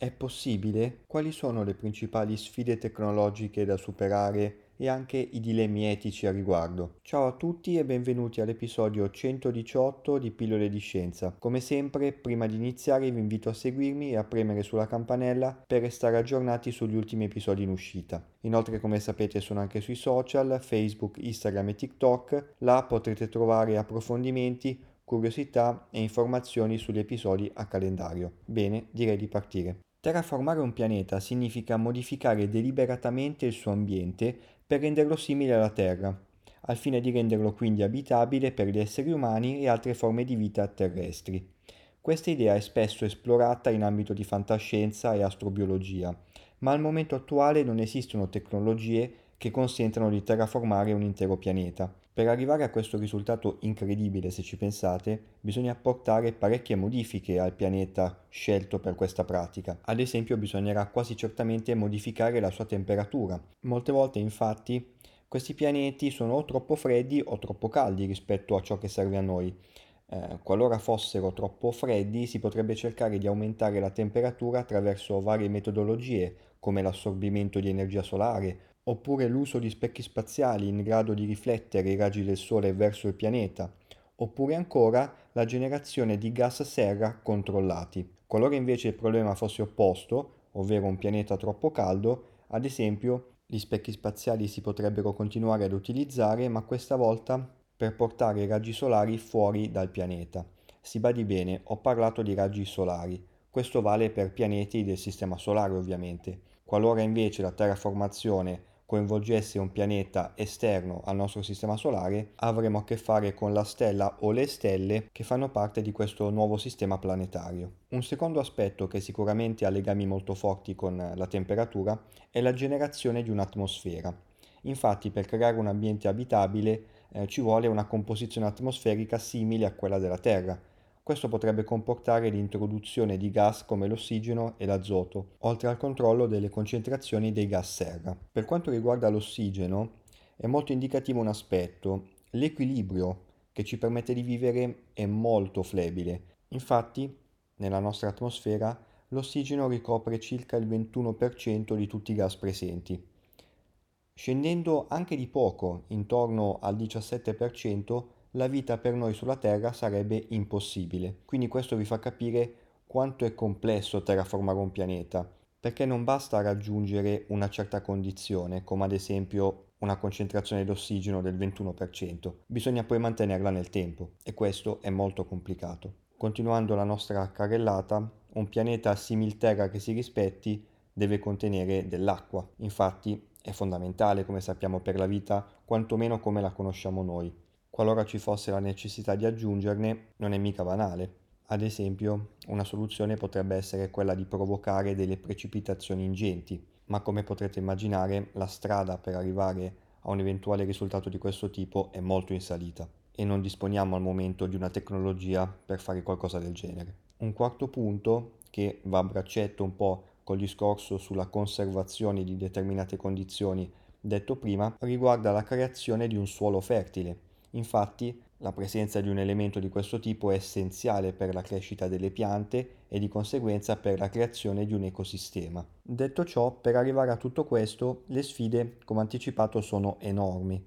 È possibile? Quali sono le principali sfide tecnologiche da superare e anche i dilemmi etici a riguardo. Ciao a tutti e benvenuti all'episodio 118 di Pillole di Scienza. Come sempre, prima di iniziare vi invito a seguirmi e a premere sulla campanella per restare aggiornati sugli ultimi episodi in uscita. Inoltre, come sapete, sono anche sui social, Facebook, Instagram e TikTok. Là potrete trovare approfondimenti curiosità e informazioni sugli episodi a calendario. Bene, direi di partire. Terraformare un pianeta significa modificare deliberatamente il suo ambiente per renderlo simile alla Terra, al fine di renderlo quindi abitabile per gli esseri umani e altre forme di vita terrestri. Questa idea è spesso esplorata in ambito di fantascienza e astrobiologia, ma al momento attuale non esistono tecnologie che consentano di terraformare un intero pianeta. Per arrivare a questo risultato incredibile, se ci pensate, bisogna apportare parecchie modifiche al pianeta scelto per questa pratica. Ad esempio bisognerà quasi certamente modificare la sua temperatura. Molte volte infatti questi pianeti sono o troppo freddi o troppo caldi rispetto a ciò che serve a noi. Eh, qualora fossero troppo freddi si potrebbe cercare di aumentare la temperatura attraverso varie metodologie come l'assorbimento di energia solare oppure l'uso di specchi spaziali in grado di riflettere i raggi del Sole verso il pianeta, oppure ancora la generazione di gas serra controllati. Qualora invece il problema fosse opposto, ovvero un pianeta troppo caldo, ad esempio gli specchi spaziali si potrebbero continuare ad utilizzare, ma questa volta per portare i raggi solari fuori dal pianeta. Si badi bene, ho parlato di raggi solari. Questo vale per pianeti del Sistema Solare ovviamente. Qualora invece la terraformazione coinvolgesse un pianeta esterno al nostro sistema solare, avremo a che fare con la stella o le stelle che fanno parte di questo nuovo sistema planetario. Un secondo aspetto che sicuramente ha legami molto forti con la temperatura è la generazione di un'atmosfera. Infatti per creare un ambiente abitabile eh, ci vuole una composizione atmosferica simile a quella della Terra, questo potrebbe comportare l'introduzione di gas come l'ossigeno e l'azoto, oltre al controllo delle concentrazioni dei gas serra. Per quanto riguarda l'ossigeno, è molto indicativo un aspetto, l'equilibrio che ci permette di vivere è molto flebile. Infatti, nella nostra atmosfera, l'ossigeno ricopre circa il 21% di tutti i gas presenti. Scendendo anche di poco, intorno al 17%, la vita per noi sulla Terra sarebbe impossibile. Quindi questo vi fa capire quanto è complesso terraformare un pianeta, perché non basta raggiungere una certa condizione, come ad esempio una concentrazione d'ossigeno del 21%, bisogna poi mantenerla nel tempo e questo è molto complicato. Continuando la nostra carrellata, un pianeta simil Terra che si rispetti deve contenere dell'acqua, infatti è fondamentale come sappiamo per la vita, quantomeno come la conosciamo noi qualora ci fosse la necessità di aggiungerne, non è mica banale. Ad esempio, una soluzione potrebbe essere quella di provocare delle precipitazioni ingenti, ma come potrete immaginare la strada per arrivare a un eventuale risultato di questo tipo è molto in salita e non disponiamo al momento di una tecnologia per fare qualcosa del genere. Un quarto punto, che va a braccetto un po' col discorso sulla conservazione di determinate condizioni detto prima, riguarda la creazione di un suolo fertile Infatti, la presenza di un elemento di questo tipo è essenziale per la crescita delle piante e di conseguenza per la creazione di un ecosistema. Detto ciò, per arrivare a tutto questo, le sfide, come anticipato, sono enormi.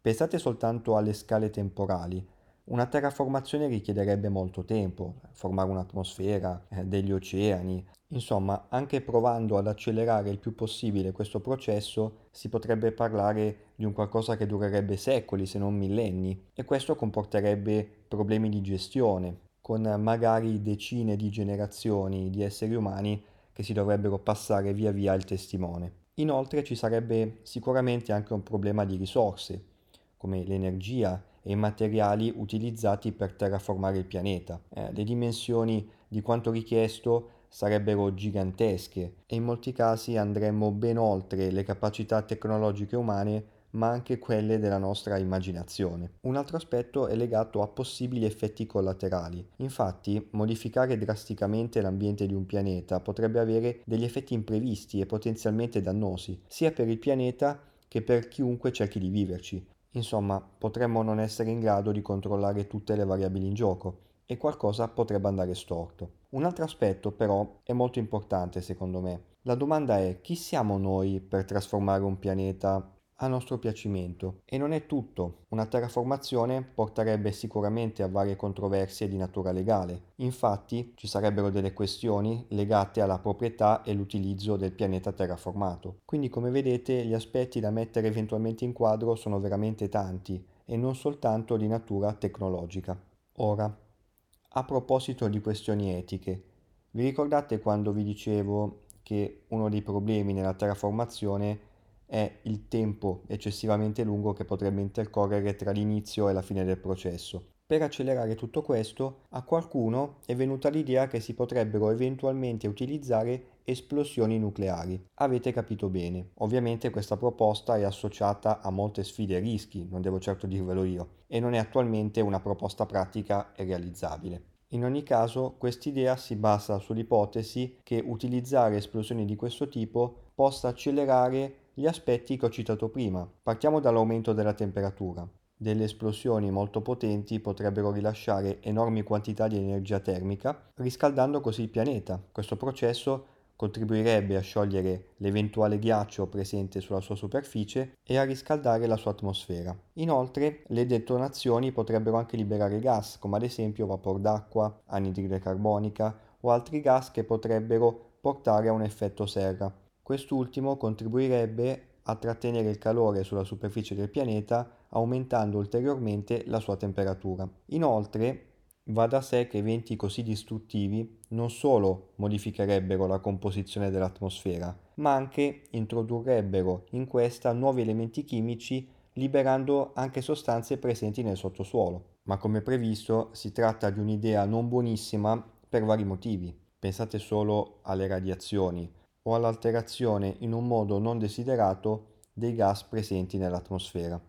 Pensate soltanto alle scale temporali. Una terraformazione richiederebbe molto tempo, formare un'atmosfera, eh, degli oceani. Insomma, anche provando ad accelerare il più possibile questo processo, si potrebbe parlare di un qualcosa che durerebbe secoli, se non millenni, e questo comporterebbe problemi di gestione, con magari decine di generazioni di esseri umani che si dovrebbero passare via via il testimone. Inoltre ci sarebbe sicuramente anche un problema di risorse, come l'energia e i materiali utilizzati per terraformare il pianeta. Eh, le dimensioni di quanto richiesto sarebbero gigantesche e in molti casi andremmo ben oltre le capacità tecnologiche umane ma anche quelle della nostra immaginazione. Un altro aspetto è legato a possibili effetti collaterali. Infatti, modificare drasticamente l'ambiente di un pianeta potrebbe avere degli effetti imprevisti e potenzialmente dannosi, sia per il pianeta che per chiunque cerchi di viverci. Insomma, potremmo non essere in grado di controllare tutte le variabili in gioco e qualcosa potrebbe andare storto. Un altro aspetto però è molto importante secondo me. La domanda è chi siamo noi per trasformare un pianeta a nostro piacimento. E non è tutto. Una terraformazione porterebbe sicuramente a varie controversie di natura legale. Infatti ci sarebbero delle questioni legate alla proprietà e l'utilizzo del pianeta terraformato. Quindi come vedete gli aspetti da mettere eventualmente in quadro sono veramente tanti e non soltanto di natura tecnologica. Ora, a proposito di questioni etiche, vi ricordate quando vi dicevo che uno dei problemi nella terraformazione è il tempo eccessivamente lungo che potrebbe intercorrere tra l'inizio e la fine del processo. Per accelerare tutto questo, a qualcuno è venuta l'idea che si potrebbero eventualmente utilizzare esplosioni nucleari. Avete capito bene. Ovviamente questa proposta è associata a molte sfide e rischi, non devo certo dirvelo io, e non è attualmente una proposta pratica e realizzabile. In ogni caso, quest'idea si basa sull'ipotesi che utilizzare esplosioni di questo tipo possa accelerare gli aspetti che ho citato prima. Partiamo dall'aumento della temperatura. Delle esplosioni molto potenti potrebbero rilasciare enormi quantità di energia termica, riscaldando così il pianeta. Questo processo contribuirebbe a sciogliere l'eventuale ghiaccio presente sulla sua superficie e a riscaldare la sua atmosfera. Inoltre, le detonazioni potrebbero anche liberare gas, come ad esempio vapor d'acqua, anidride carbonica o altri gas che potrebbero portare a un effetto serra. Quest'ultimo contribuirebbe a trattenere il calore sulla superficie del pianeta aumentando ulteriormente la sua temperatura. Inoltre, va da sé che eventi così distruttivi non solo modificherebbero la composizione dell'atmosfera, ma anche introdurrebbero in questa nuovi elementi chimici liberando anche sostanze presenti nel sottosuolo. Ma come previsto si tratta di un'idea non buonissima per vari motivi. Pensate solo alle radiazioni, o all'alterazione in un modo non desiderato dei gas presenti nell'atmosfera.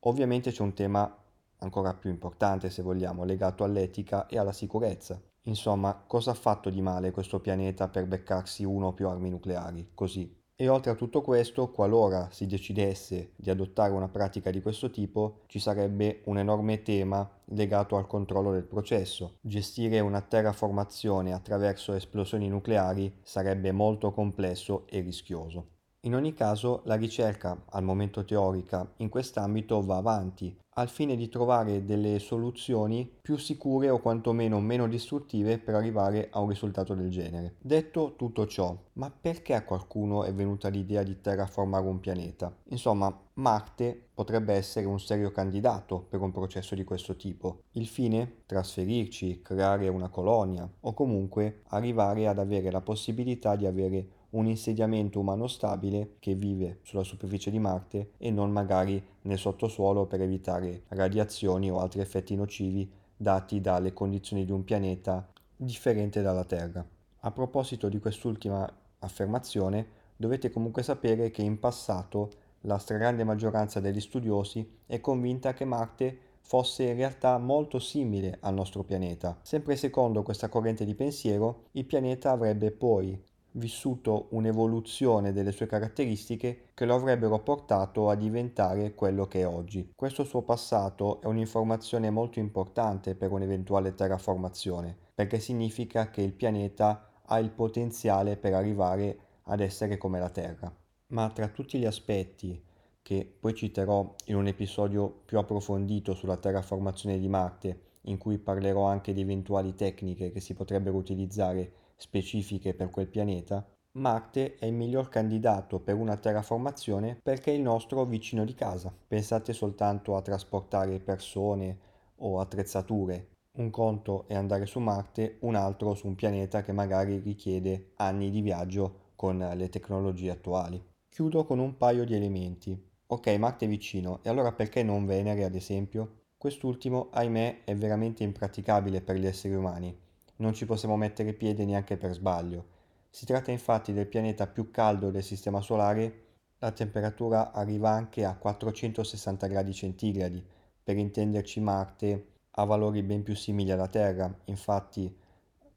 Ovviamente c'è un tema ancora più importante, se vogliamo, legato all'etica e alla sicurezza. Insomma, cosa ha fatto di male questo pianeta per beccarsi uno o più armi nucleari, così? E oltre a tutto questo, qualora si decidesse di adottare una pratica di questo tipo, ci sarebbe un enorme tema legato al controllo del processo. Gestire una terraformazione attraverso esplosioni nucleari sarebbe molto complesso e rischioso. In ogni caso, la ricerca, al momento teorica, in quest'ambito va avanti, al fine di trovare delle soluzioni più sicure o quantomeno meno distruttive per arrivare a un risultato del genere. Detto tutto ciò, ma perché a qualcuno è venuta l'idea di terraformare un pianeta? Insomma, Marte potrebbe essere un serio candidato per un processo di questo tipo. Il fine? Trasferirci, creare una colonia o comunque arrivare ad avere la possibilità di avere un insediamento umano stabile che vive sulla superficie di Marte e non magari nel sottosuolo per evitare radiazioni o altri effetti nocivi dati dalle condizioni di un pianeta differente dalla Terra. A proposito di quest'ultima affermazione, dovete comunque sapere che in passato la stragrande maggioranza degli studiosi è convinta che Marte fosse in realtà molto simile al nostro pianeta. Sempre secondo questa corrente di pensiero, il pianeta avrebbe poi vissuto un'evoluzione delle sue caratteristiche che lo avrebbero portato a diventare quello che è oggi. Questo suo passato è un'informazione molto importante per un'eventuale terraformazione, perché significa che il pianeta ha il potenziale per arrivare ad essere come la Terra. Ma tra tutti gli aspetti che poi citerò in un episodio più approfondito sulla terraformazione di Marte, in cui parlerò anche di eventuali tecniche che si potrebbero utilizzare specifiche per quel pianeta, Marte è il miglior candidato per una terraformazione perché è il nostro vicino di casa. Pensate soltanto a trasportare persone o attrezzature. Un conto è andare su Marte, un altro su un pianeta che magari richiede anni di viaggio con le tecnologie attuali. Chiudo con un paio di elementi. Ok, Marte è vicino, e allora perché non Venere ad esempio? Quest'ultimo, ahimè, è veramente impraticabile per gli esseri umani non ci possiamo mettere piede neanche per sbaglio. Si tratta infatti del pianeta più caldo del Sistema Solare la temperatura arriva anche a 460 gradi centigradi. Per intenderci Marte ha valori ben più simili alla Terra, infatti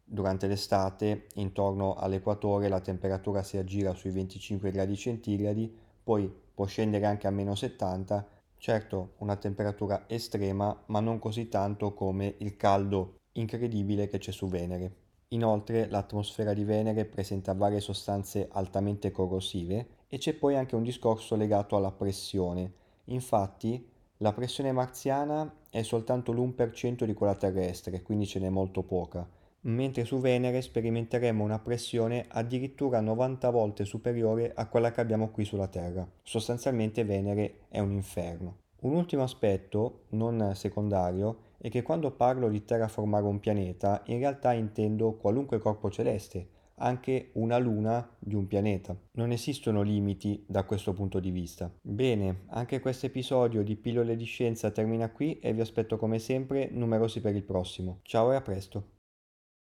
durante l'estate intorno all'equatore la temperatura si aggira sui 25 gradi centigradi, poi può scendere anche a meno 70, certo una temperatura estrema ma non così tanto come il caldo incredibile che c'è su Venere. Inoltre l'atmosfera di Venere presenta varie sostanze altamente corrosive e c'è poi anche un discorso legato alla pressione. Infatti la pressione marziana è soltanto l'1% di quella terrestre, quindi ce n'è molto poca, mentre su Venere sperimenteremo una pressione addirittura 90 volte superiore a quella che abbiamo qui sulla Terra. Sostanzialmente Venere è un inferno. Un ultimo aspetto, non secondario, è che quando parlo di terraformare un pianeta, in realtà intendo qualunque corpo celeste, anche una luna di un pianeta. Non esistono limiti da questo punto di vista. Bene, anche questo episodio di Pillole di Scienza termina qui e vi aspetto come sempre numerosi per il prossimo. Ciao e a presto.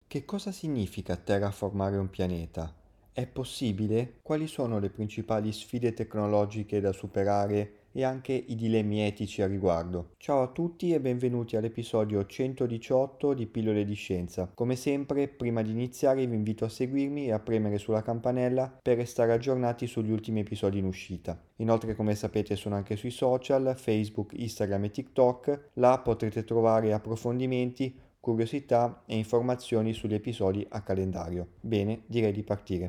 Che cosa significa terraformare un pianeta? È possibile? Quali sono le principali sfide tecnologiche da superare e anche i dilemmi etici a riguardo. Ciao a tutti e benvenuti all'episodio 118 di Pillole di Scienza. Come sempre, prima di iniziare vi invito a seguirmi e a premere sulla campanella per restare aggiornati sugli ultimi episodi in uscita. Inoltre, come sapete, sono anche sui social, Facebook, Instagram e TikTok. Là potrete trovare approfondimenti, curiosità e informazioni sugli episodi a calendario. Bene, direi di partire.